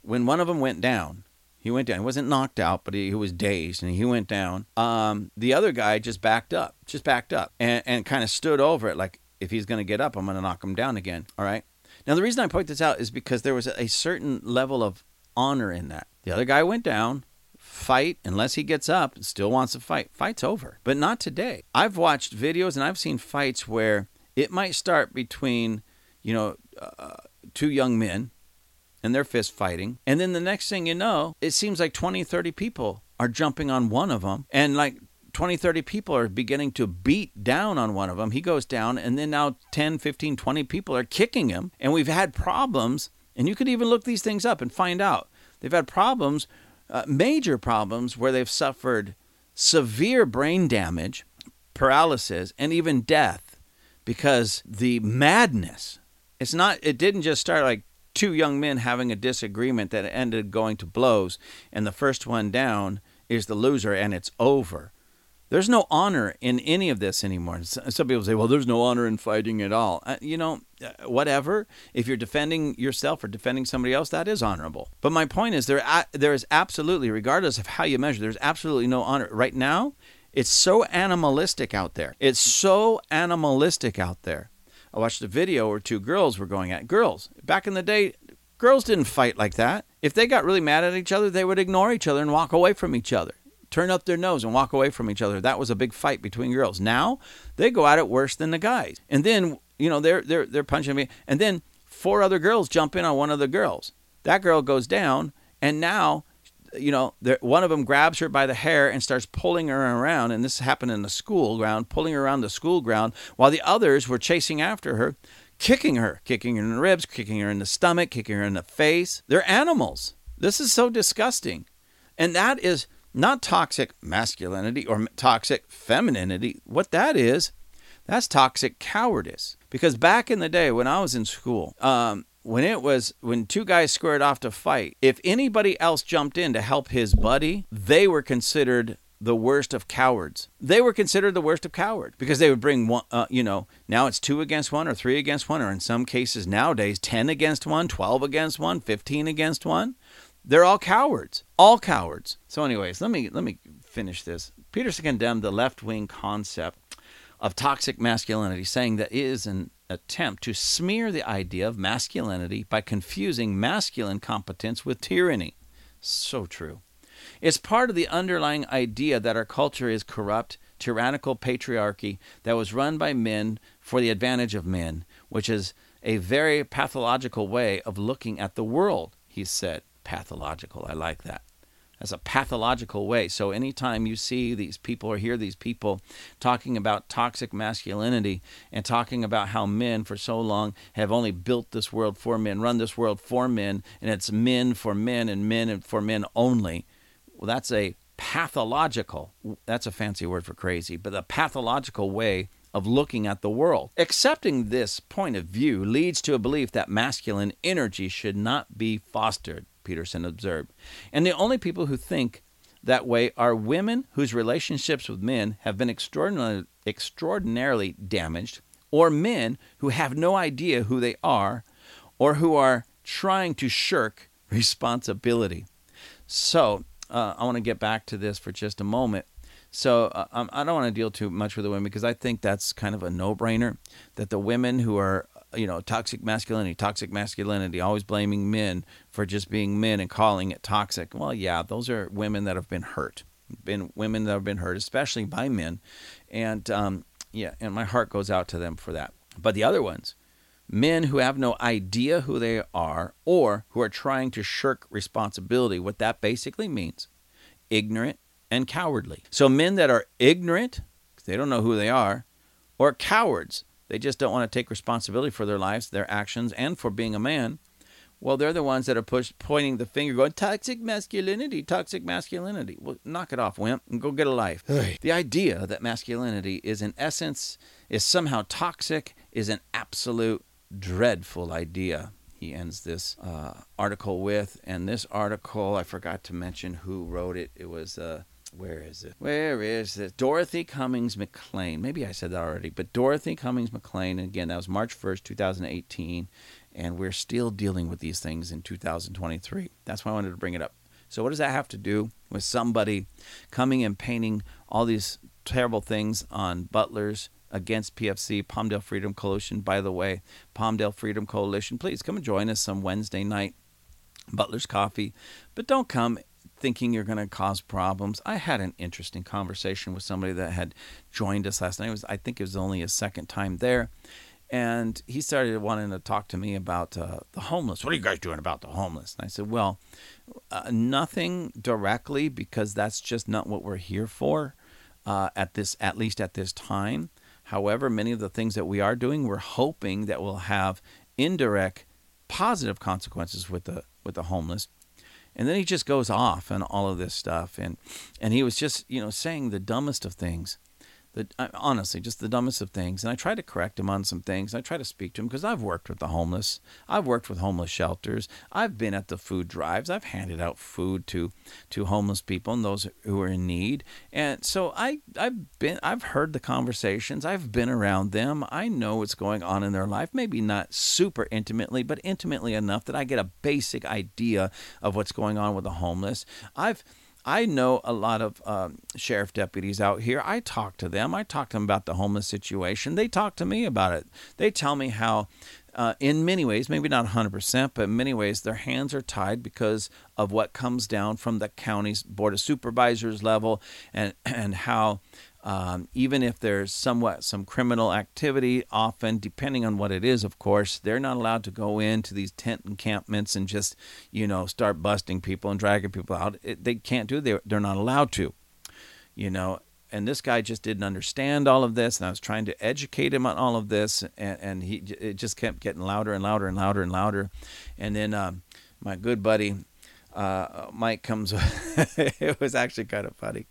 A: when one of them went down, He went down. He wasn't knocked out, but he, he was dazed and he went down. Um, the other guy just backed up, just backed up and, and kind of stood over it like, if he's going to get up, I'm going to knock him down again. All right. Now, the reason I point this out is because there was a, certain level of honor in that. The other guy went down, fight unless he gets up and still wants to fight fight's over but not today i've watched videos and i've seen fights where it might start between you know uh, two young men and they're fist fighting and then the next thing you know it seems like 20 30 people are jumping on one of them and like 20 30 people are beginning to beat down on one of them he goes down and then now 10 15 20 people are kicking him and we've had problems and you could even look these things up and find out they've had problems uh, major problems where they've suffered severe brain damage, paralysis, and even death because the madness. It's not. It didn't just start like two young men having a disagreement that ended going to blows, and the first one down is the loser, and it's over. There's no honor in any of this anymore. Some people say, well, there's no honor in fighting at all. Uh, you know, uh, whatever. If you're defending yourself or defending somebody else, that is honorable. But my point is, there, there is absolutely, regardless of how you measure, there's absolutely no honor. Right now, it's so animalistic out there. It's so animalistic out there. I watched a video where two girls were going at girls. Back in the day, girls didn't fight like that. If they got really mad at each other, they would ignore each other and walk away from each other turn up their nose and walk away from each other. That was a big fight between girls. Now they go at it worse than the guys. And then, you know, they're they're they're punching me. And then four other girls jump in on one of the girls. That girl goes down, and now, you know, one of them grabs her by the hair and starts pulling her around. And this happened in the school ground, pulling her around the school ground, while the others were chasing after her, kicking her, kicking her in the ribs, kicking her in the stomach, kicking her in the face. They're animals. This is so disgusting. And that is not toxic masculinity or toxic femininity. What that is, that's toxic cowardice. Because back in the day when I was in school, um, when it was when two guys squared off to fight, if anybody else jumped in to help his buddy, they were considered the worst of cowards. They were considered the worst of cowards because they would bring one, uh, you know, now it's two against one or three against one, or in some cases nowadays, 10 against one, 12 against one, 15 against one. They're all cowards, all cowards. So, anyways, let me let me finish this. Peterson condemned the left-wing concept of toxic masculinity, saying that it is an attempt to smear the idea of masculinity by confusing masculine competence with tyranny. So true. It's part of the underlying idea that our culture is corrupt, tyrannical patriarchy that was run by men for the advantage of men, which is a very pathological way of looking at the world, he said pathological. I like that. As a pathological way. So anytime you see these people or hear these people talking about toxic masculinity and talking about how men for so long have only built this world for men, run this world for men, and it's men for men and men for men only, well, that's a pathological, that's a fancy word for crazy, but a pathological way of looking at the world. Accepting this point of view leads to a belief that masculine energy should not be fostered. Peterson observed. And the only people who think that way are women whose relationships with men have been extraordinarily, extraordinarily damaged, or men who have no idea who they are, or who are trying to shirk (laughs) responsibility. So, uh, I want to get back to this for just a moment. So uh, um, I don't want to deal too much with the women because I think that's kind of a no-brainer that the women who are you know, toxic masculinity, toxic masculinity, always blaming men for just being men and calling it toxic. Well, yeah, those are women that have been hurt, been women that have been hurt, especially by men, and um, yeah, and my heart goes out to them for that. But the other ones, men who have no idea who they are or who are trying to shirk responsibility, what that basically means, ignorant and cowardly. So men that are ignorant, they don't know who they are, or cowards they just don't want to take responsibility for their lives, their actions, and for being a man. Well, they're the ones that are push, pointing the finger, going, toxic masculinity, toxic masculinity. Well, knock it off, wimp, and go get a life. the idea that masculinity is, in essence, is somehow toxic is an absolute dreadful idea. He ends this uh, article with, and this article, I forgot to mention who wrote it. It was. Uh, where is it? Where is this? Dorothy Cummings McLean. Maybe I said that already, but Dorothy Cummings McLean. Again, that was March 1st, 2018. And we're still dealing with these things in 2023. That's why I wanted to bring it up. So, what does that have to do with somebody coming and painting all these terrible things on butlers against PFC, Palmdale Freedom Coalition? By the way, Palmdale Freedom Coalition, please come and join us some Wednesday night, Butler's Coffee. But don't come thinking you're going to cause problems. I had an interesting conversation with somebody that had joined us last night. It was, I think it was only a second time there. And he started wanting to talk to me about uh, the homeless. What are you guys doing about the homeless? And I said, well, uh, nothing directly because that's just not what we're here for uh, at this, at least at this time. However, many of the things that we are doing, we're hoping that will have indirect positive consequences with the with the homeless and then he just goes off and all of this stuff, and and he was just you know saying the dumbest of things the, uh, honestly, just the dumbest of things. And I try to correct him on some things. I try to speak to him because I've worked with the homeless. I've worked with homeless shelters. I've been at the food drives. I've handed out food to to homeless people and those who are in need. And so I I've been I've heard the conversations. I've been around them. I know what's going on in their life. Maybe not super intimately, but intimately enough that I get a basic idea of what's going on with the homeless. I've I know a lot of um, sheriff deputies out here. I talk to them. I talk to them about the homeless situation. They talk to me about it. They tell me how, uh, in many ways, maybe not 100%, but in many ways, their hands are tied because of what comes down from the county's board of supervisors level and, and how um, even if there's somewhat some criminal activity, often depending on what it is, of course, they're not allowed to go into these tent encampments and just, you know, start busting people and dragging people out. It, they can't do. It. They're they're not allowed to, you know. And this guy just didn't understand all of this, and I was trying to educate him on all of this, and, and he it just kept getting louder and louder and louder and louder, and then um, my good buddy uh, Mike comes. (laughs) it was actually kind of funny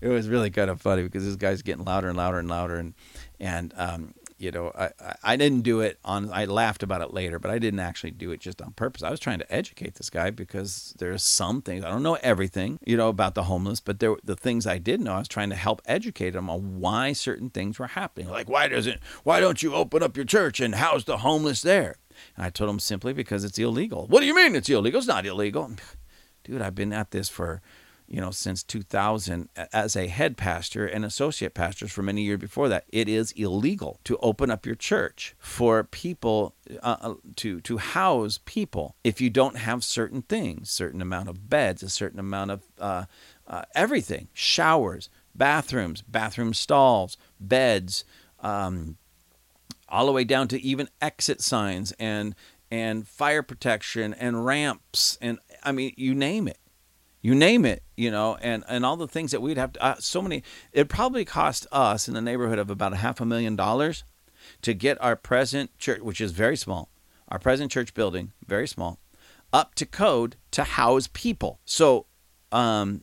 A: it was really kind of funny because this guy's getting louder and louder and louder, and and um, you know, I, I didn't do it on. I laughed about it later, but I didn't actually do it just on purpose. I was trying to educate this guy because there's some things I don't know everything, you know, about the homeless, but there the things I did know. I was trying to help educate him on why certain things were happening. Like why doesn't why don't you open up your church and house the homeless there? And I told him simply because it's illegal. What do you mean it's illegal? It's not illegal, dude. I've been at this for you know, since 2000 as a head pastor and associate pastors for many years before that. It is illegal to open up your church for people uh, uh, to to house people if you don't have certain things, certain amount of beds, a certain amount of uh, uh, everything, showers, bathrooms, bathroom stalls, beds, um, all the way down to even exit signs and and fire protection and ramps and I mean you name it you name it, you know, and, and all the things that we'd have to, uh, so many, it probably cost us in the neighborhood of about a half a million dollars to get our present church, which is very small, our present church building, very small, up to code to house people. So um,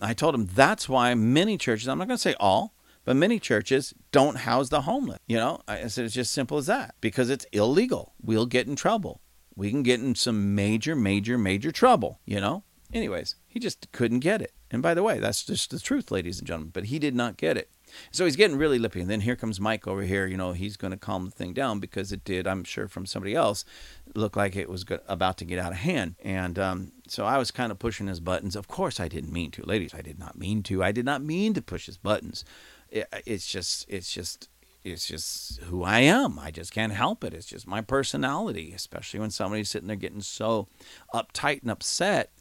A: I told him that's why many churches, I'm not going to say all, but many churches don't house the homeless. You know, I said it's just simple as that because it's illegal. We'll get in trouble. We can get in some major, major, major trouble, you know? Anyways, he just couldn't get it. And by the way, that's just the truth, ladies and gentlemen. But he did not get it. So he's getting really lippy. And then here comes Mike over here. You know, he's going to calm the thing down because it did, I'm sure, from somebody else, look like it was about to get out of hand. And um, so I was kind of pushing his buttons. Of course, I didn't mean to. Ladies, I did not mean to. I did not mean to push his buttons. It, it's just, it's just, it's just who I am. I just can't help it. It's just my personality, especially when somebody's sitting there getting so uptight and upset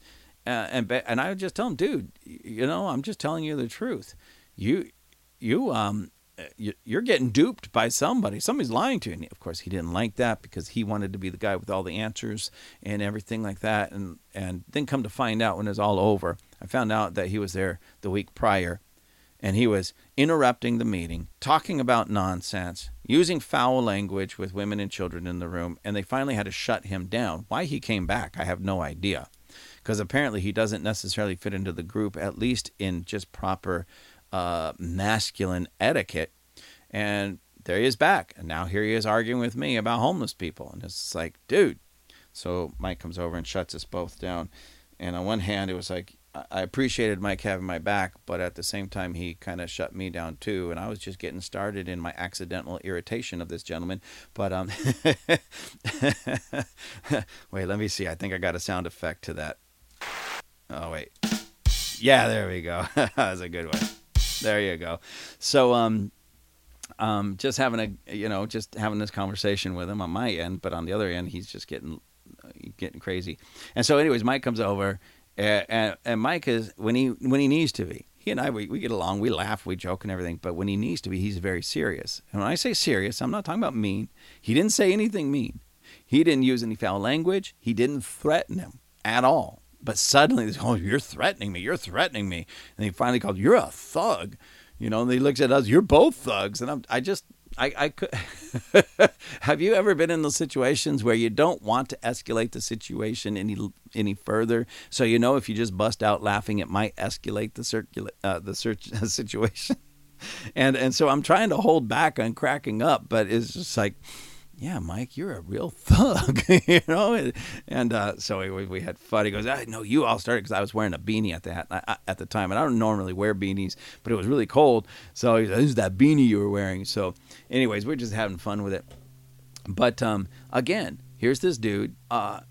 A: and and I would just tell him, dude, you know, I'm just telling you the truth. You you um you're getting duped by somebody. Somebody's lying to you. And of course, he didn't like that because he wanted to be the guy with all the answers and everything like that. And and then come to find out when it was all over, I found out that he was there the week prior, and he was interrupting the meeting, talking about nonsense, using foul language with women and children in the room. And they finally had to shut him down. Why he came back, I have no idea because apparently he doesn't necessarily fit into the group, at least in just proper uh, masculine etiquette. And there he is back. And now here he is arguing with me about homeless people. And it's like, dude. So Mike comes over and shuts us both down. And on one hand, it was like, I appreciated Mike having my back, but at the same time, he kind of shut me down too. And I was just getting started in my accidental irritation of this gentleman. But um, (laughs) wait, let me see. I think I got a sound effect to that. Oh wait. Yeah, there we go. (laughs) that was a good one. There you go. So um um just having a you know, just having this conversation with him on my end, but on the other end he's just getting getting crazy. And so anyways, Mike comes over and, and, and Mike is when he when he needs to be. He and I we, we get along, we laugh, we joke and everything, but when he needs to be, he's very serious. And when I say serious, I'm not talking about mean. He didn't say anything mean. He didn't use any foul language. He didn't threaten him at all. But suddenly, (laughs) oh, you're threatening me. You're threatening me. And he finally called, you're a thug. You know, and he looks at us, you're both thugs. And I'm, I just, I, I could. (laughs) have you ever been in those situations where you don't want to escalate the situation any any further? So you know, if you just bust out laughing, it might escalate the circula- uh, the search (laughs) situation. and and so I'm trying to hold back on cracking up, but it's just like yeah, Mike, you're a real thug, (laughs) you know. And uh, so we, we had fun. He goes, I know you all started because I was wearing a beanie at the at the time, and I don't normally wear beanies, but it was really cold. So he said, "Who's that beanie you were wearing?" So, anyways, we're just having fun with it. But um, again, here's this dude uh,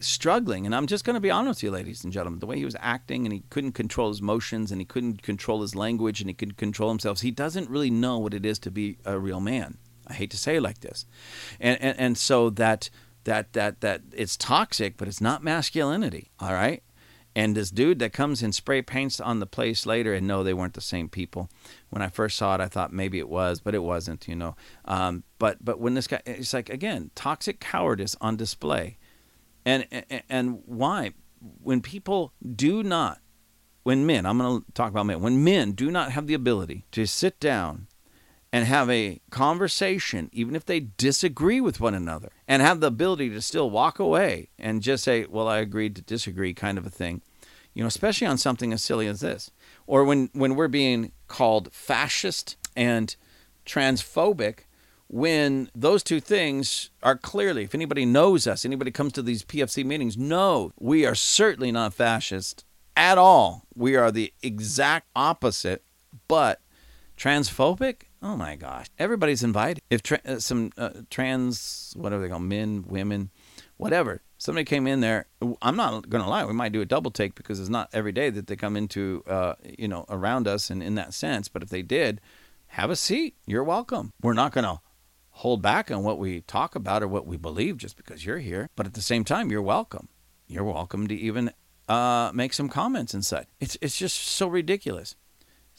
A: struggling, and I'm just going to be honest with you, ladies and gentlemen. The way he was acting, and he couldn't control his motions, and he couldn't control his language, and he couldn't control himself. He doesn't really know what it is to be a real man I hate to say it like this, and and, and so that that that that it's toxic, but it's not masculinity. All right. And this dude that comes and spray paints on the place later, and no, they weren't the same people. When I first saw it, I thought maybe it was, but it wasn't, you know. Um, but but when this guy, it's like again, toxic cowardice on display, and and, and why? When people do not, when men, I'm going to talk about men, when men do not have the ability to sit down and have a conversation, even if they disagree with one another, and have the ability to still walk away and just say, Well, I agreed to disagree, kind of a thing. You know, especially on something as silly as this. Or when, when we're being called fascist and transphobic, when those two things are clearly, if anybody knows us, anybody comes to these PFC meetings, no, we are certainly not fascist at all. We are the exact opposite, but transphobic Oh my gosh. Everybody's invited. If tra- uh, some uh, trans, whatever they call men, women, whatever, somebody came in there, I'm not going to lie, we might do a double take because it's not every day that they come into, uh, you know, around us and in that sense. But if they did, have a seat. You're welcome. We're not going to hold back on what we talk about or what we believe just because you're here. But at the same time, you're welcome. You're welcome to even uh, make some comments and such. It's, it's just so ridiculous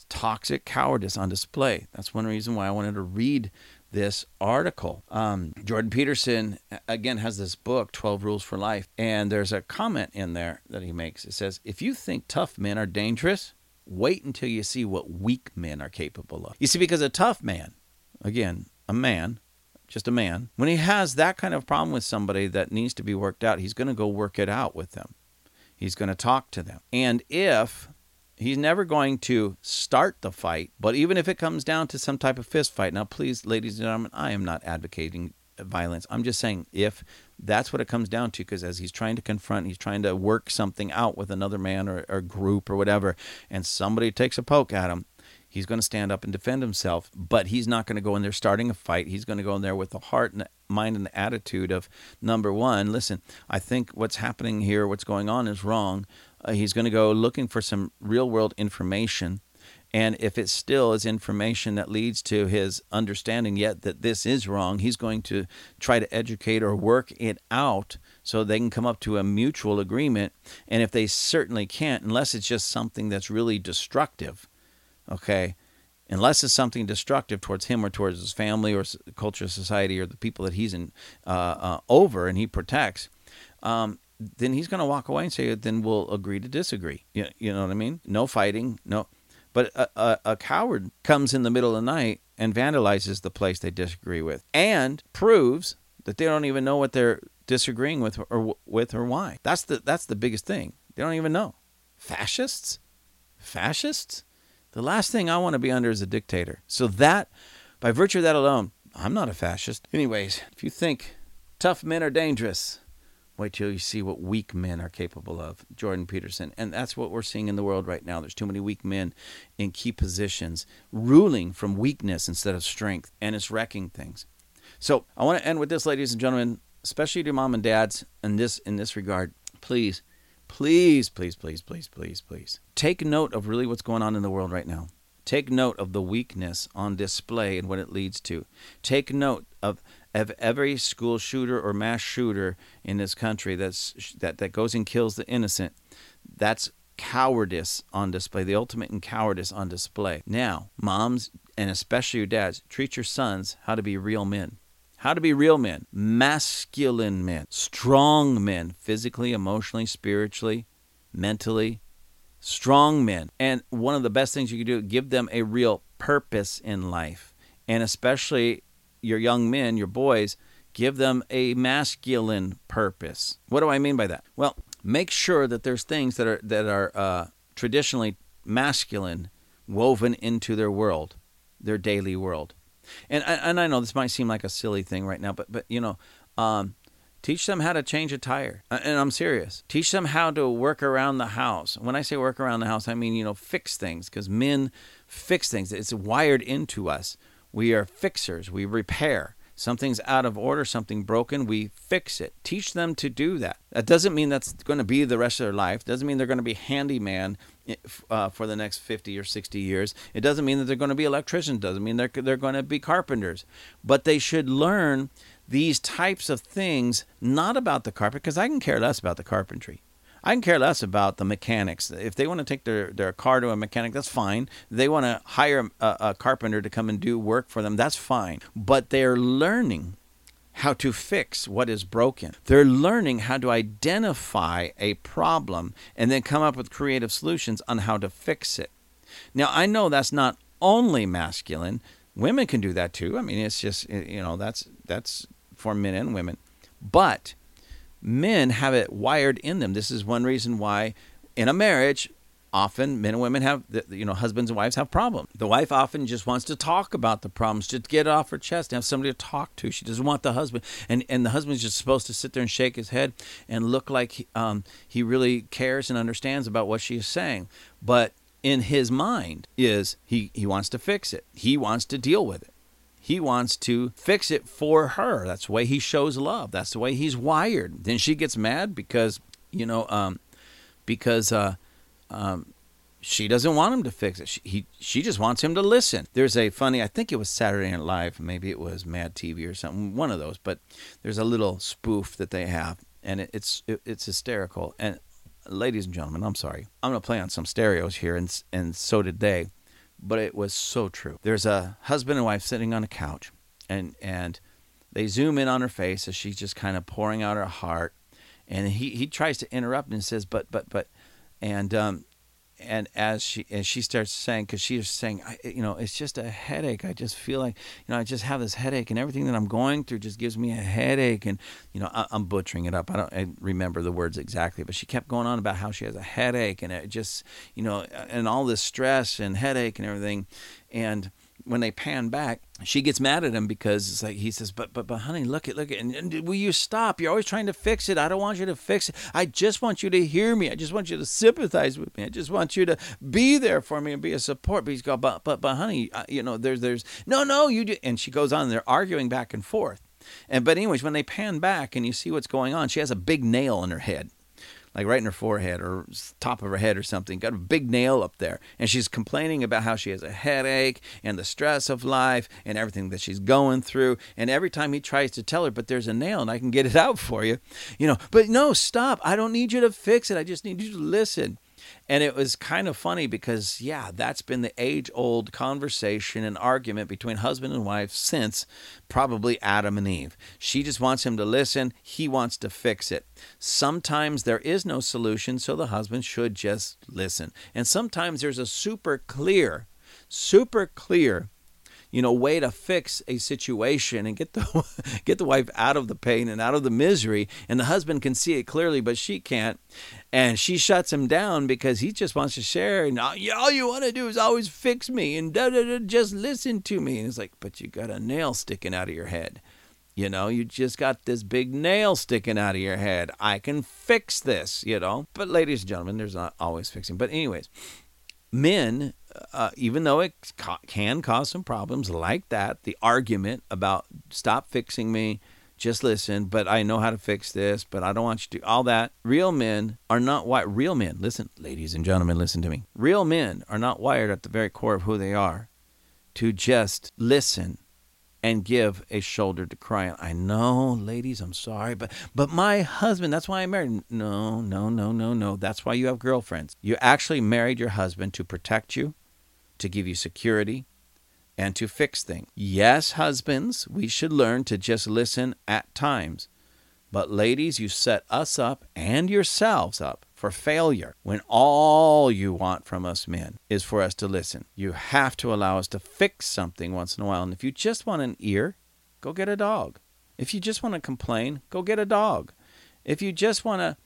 A: toxic cowardice on display. That's one reason why I wanted to read this article. Um, Jordan Peterson, again, has this book, 12 Rules for Life, and there's a comment in there that he makes. It says, If you think tough men are dangerous, wait until you see what weak men are capable of. You see, because a tough man, again, a man, just a man, when he has that kind of problem with somebody that needs to be worked out, he's going to go work it out with them. He's going to talk to them. And if He's never going to start the fight, but even if it comes down to some type of fist fight, now please, ladies and gentlemen, I am not advocating violence. I'm just saying if that's what it comes down to, because as he's trying to confront, he's trying to work something out with another man or, or group or whatever, and somebody takes a poke at him, he's going to stand up and defend himself, but he's not going to go in there starting a fight. He's going to go in there with the heart and the mind and the attitude of number one, listen, I think what's happening here, what's going on is wrong. Uh, he's going to go looking for some real world information. And if it still is information that leads to his understanding yet that this is wrong, he's going to try to educate or work it out so they can come up to a mutual agreement. And if they certainly can't, unless it's just something that's really destructive, okay, unless it's something destructive towards him or towards his family or culture, society, or the people that he's in uh, uh, over and he protects, um, then he's going to walk away and say, then we'll agree to disagree. You, you know what I mean? No fighting, no. But a, a, a coward comes in the middle of the night and vandalizes the place they disagree with and proves that they don't even know what they're disagreeing with or with or why. That's the that's the biggest thing. They don't even know. Fascists? Fascists? The last thing I want to be under is a dictator. So that by virtue of that alone, I'm not a fascist. Anyways, if you think tough men are dangerous, Wait till you see what weak men are capable of. Jordan Peterson. And that's what we're seeing in the world right now. There's too many weak men in key positions, ruling from weakness instead of strength, and it's wrecking things. So I want to end with this, ladies and gentlemen, especially to mom and dads in this in this regard. Please please, please, please, please, please, please take note of really what's going on in the world right now. Take note of the weakness on display and what it leads to. Take note of, of every school shooter or mass shooter in this country that's, that, that goes and kills the innocent. That's cowardice on display, the ultimate in cowardice on display. Now, moms, and especially your dads, treat your sons how to be real men. How to be real men, masculine men, strong men, physically, emotionally, spiritually, mentally, strong men. And one of the best things you can do, give them a real purpose in life. And especially your young men, your boys, give them a masculine purpose. What do I mean by that? Well, make sure that there's things that are that are uh, traditionally masculine woven into their world, their daily world. And and I know this might seem like a silly thing right now, but but you know, um, Teach them how to change a tire. And I'm serious. Teach them how to work around the house. When I say work around the house, I mean, you know, fix things because men fix things. It's wired into us. We are fixers, we repair. Something's out of order, something broken, we fix it. Teach them to do that. That doesn't mean that's going to be the rest of their life. Doesn't mean they're going to be handyman uh, for the next 50 or 60 years. It doesn't mean that they're going to be electricians. Doesn't mean they're, they're going to be carpenters. But they should learn these types of things, not about the carpet, because I can care less about the carpentry. I can care less about the mechanics. If they want to take their, their car to a mechanic, that's fine. they want to hire a, a carpenter to come and do work for them, that's fine. But they're learning how to fix what is broken. They're learning how to identify a problem and then come up with creative solutions on how to fix it. Now, I know that's not only masculine. Women can do that too. I mean, it's just you know, that's that's for men and women. But men have it wired in them. This is one reason why in a marriage, often men and women have, you know, husbands and wives have problems. The wife often just wants to talk about the problems, just get it off her chest, and have somebody to talk to. She doesn't want the husband, and and the husband's just supposed to sit there and shake his head and look like he, um, he really cares and understands about what she is saying. But in his mind is he he wants to fix it. He wants to deal with it. He wants to fix it for her. That's the way he shows love. That's the way he's wired. Then she gets mad because, you know, um, because uh, um, she doesn't want him to fix it. She, he, she just wants him to listen. There's a funny, I think it was Saturday Night Live, maybe it was Mad TV or something, one of those. But there's a little spoof that they have, and it, it's it, it's hysterical. And ladies and gentlemen, I'm sorry, I'm gonna play on some stereos here, and and so did they but it was so true. There's a husband and wife sitting on a couch, and and they zoom in on her face as she's just kind of pouring out her heart, and he he tries to interrupt and says, "But but but," and um, and as she as she starts saying because she was saying you know it's just a headache. I just feel like you know i just have this headache and everything that i'm going through just gives me a headache and you know I, am butchering it up. I don't I remember the words exactly but she kept going on about how she has a headache and it just you know and all this stress and headache and everything and when they pan back, she gets mad at him because it's like he says, "But but but honey, look at look at and, and, will you stop? You're always trying to fix it. I don't want you to fix it. I just want you to hear me. I just want you to sympathize with me. I just want you to be there for me and be a support." But he's go, "But but but honey, you know, there's there's no no you do." And she goes on. And they're arguing back and forth. And but anyways, when they pan back and you see what's going on, she has a big nail in her head like right in her forehead or top of her head or something, got a big nail up there. And she's complaining about how she has a headache and the stress of life and everything that she's going through. And every time he tries to tell her, but there's a nail and I can get it out for you, you know, but no, stop. I don't need you to fix it. I just need you to listen. And it was kind of funny because, yeah, that's been the age old conversation and argument between husband and wife since probably Adam and Eve. She just wants him to listen, he wants to fix it. Sometimes there is no solution, so the husband should just listen. And sometimes there's a super clear, super clear you know way to fix a situation and get the (laughs) get the wife out of the pain and out of the misery and the husband can see it clearly but she can't and she shuts him down because he just wants to share and all, all you want to do is always fix me and da, da, da, just listen to me and it's like but you got a nail sticking out of your head you know, you just got this big nail sticking out of your head. I can fix this, you know. But, ladies and gentlemen, there's not always fixing. But, anyways, men, uh, even though it ca- can cause some problems like that, the argument about stop fixing me, just listen, but I know how to fix this, but I don't want you to all that. Real men are not what real men, listen, ladies and gentlemen, listen to me. Real men are not wired at the very core of who they are to just listen and give a shoulder to cry on. I know, ladies, I'm sorry, but but my husband, that's why I married. No, no, no, no, no. That's why you have girlfriends. You actually married your husband to protect you, to give you security, and to fix things. Yes, husbands, we should learn to just listen at times. But ladies, you set us up and yourselves up for failure when all you want from us men is for us to listen. You have to allow us to fix something once in a while. And if you just want an ear, go get a dog. If you just want to complain, go get a dog. If you just want to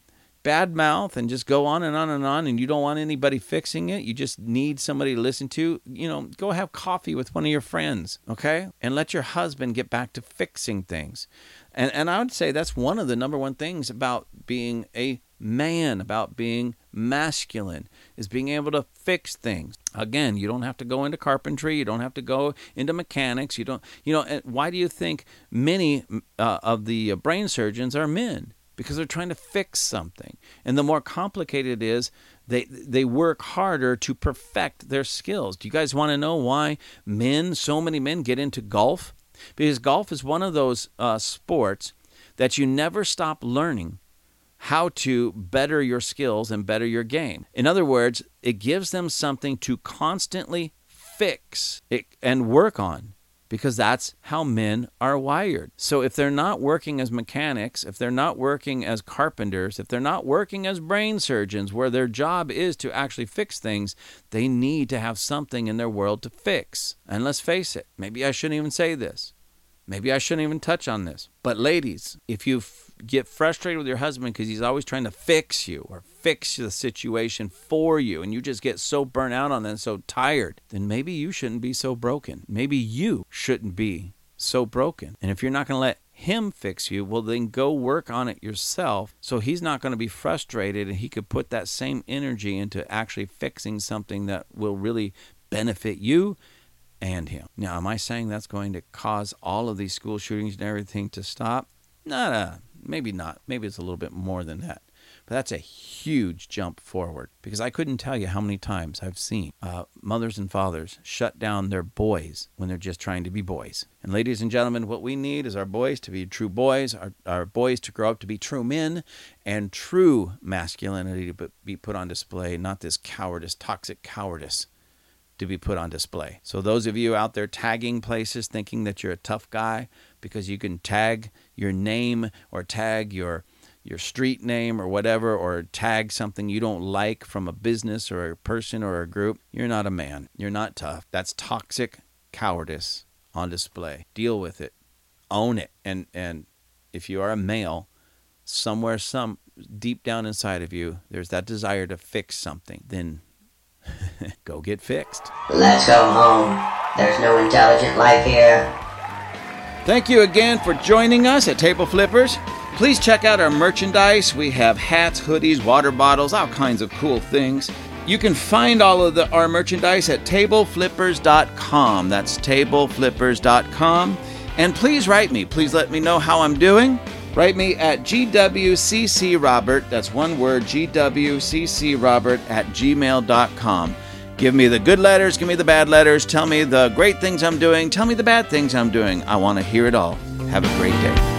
A: bad mouth and just go on and on and on and you don't want anybody fixing it you just need somebody to listen to you know go have coffee with one of your friends okay? And let your husband get back to fixing things. And and i would say that's one of the number one things about being a man about being masculine is being able to fix things. Again you don't have to go into carpentry you don't have to go into mechanics you don't you know why do you think many uh, of the brain surgeons are men because they're trying to fix something. And the more complicated it is, they they work harder to perfect their skills. Do you guys want to know why men, so many men, get into golf? Because golf is one of those uh, sports that you never stop learning how to better your skills and better your game. In other words, it gives them something to constantly fix and work on because that's how men are wired. So if they're not working as mechanics, if they're not working as carpenters, if they're not working as brain surgeons, where their job is to actually fix things, they need to have something in their world to fix. And let's face it, maybe I shouldn't even say this. Maybe I shouldn't even touch on this. But ladies, if you f- get frustrated with your husband because he's always trying to fix you or fix the situation for you and you just get so burnt out on that and so tired, then maybe you shouldn't be so broken. Maybe you shouldn't be so broken. And if you're not going to let him fix you, well, then go work on it yourself so he's not going to be frustrated and he could put that same energy into actually fixing something that will really benefit you and him. Now, am I saying that's going to cause all of these school shootings and everything to stop? No, no, maybe not. Maybe it's a little bit more than that. That's a huge jump forward because I couldn't tell you how many times I've seen uh, mothers and fathers shut down their boys when they're just trying to be boys. And ladies and gentlemen, what we need is our boys to be true boys, our, our boys to grow up to be true men, and true masculinity to be put on display, not this cowardice, toxic cowardice to be put on display. So, those of you out there tagging places thinking that you're a tough guy because you can tag your name or tag your your street name or whatever or tag something you don't like from a business or a person or a group, you're not a man. You're not tough. That's toxic cowardice on display. Deal with it. Own it. And and if you are a male, somewhere some deep down inside of you, there's that desire to fix something. Then (laughs) go get fixed.
B: Let's go home. There's no intelligent life here.
A: Thank you again for joining us at Table Flippers. Please check out our merchandise. We have hats, hoodies, water bottles, all kinds of cool things. You can find all of the, our merchandise at tableflippers.com. That's tableflippers.com. And please write me. Please let me know how I'm doing. Write me at gwccrobert, that's one word, gwccrobert at gmail.com. Give me the good letters, give me the bad letters, tell me the great things I'm doing, tell me the bad things I'm doing. I want to hear it all. Have a great day.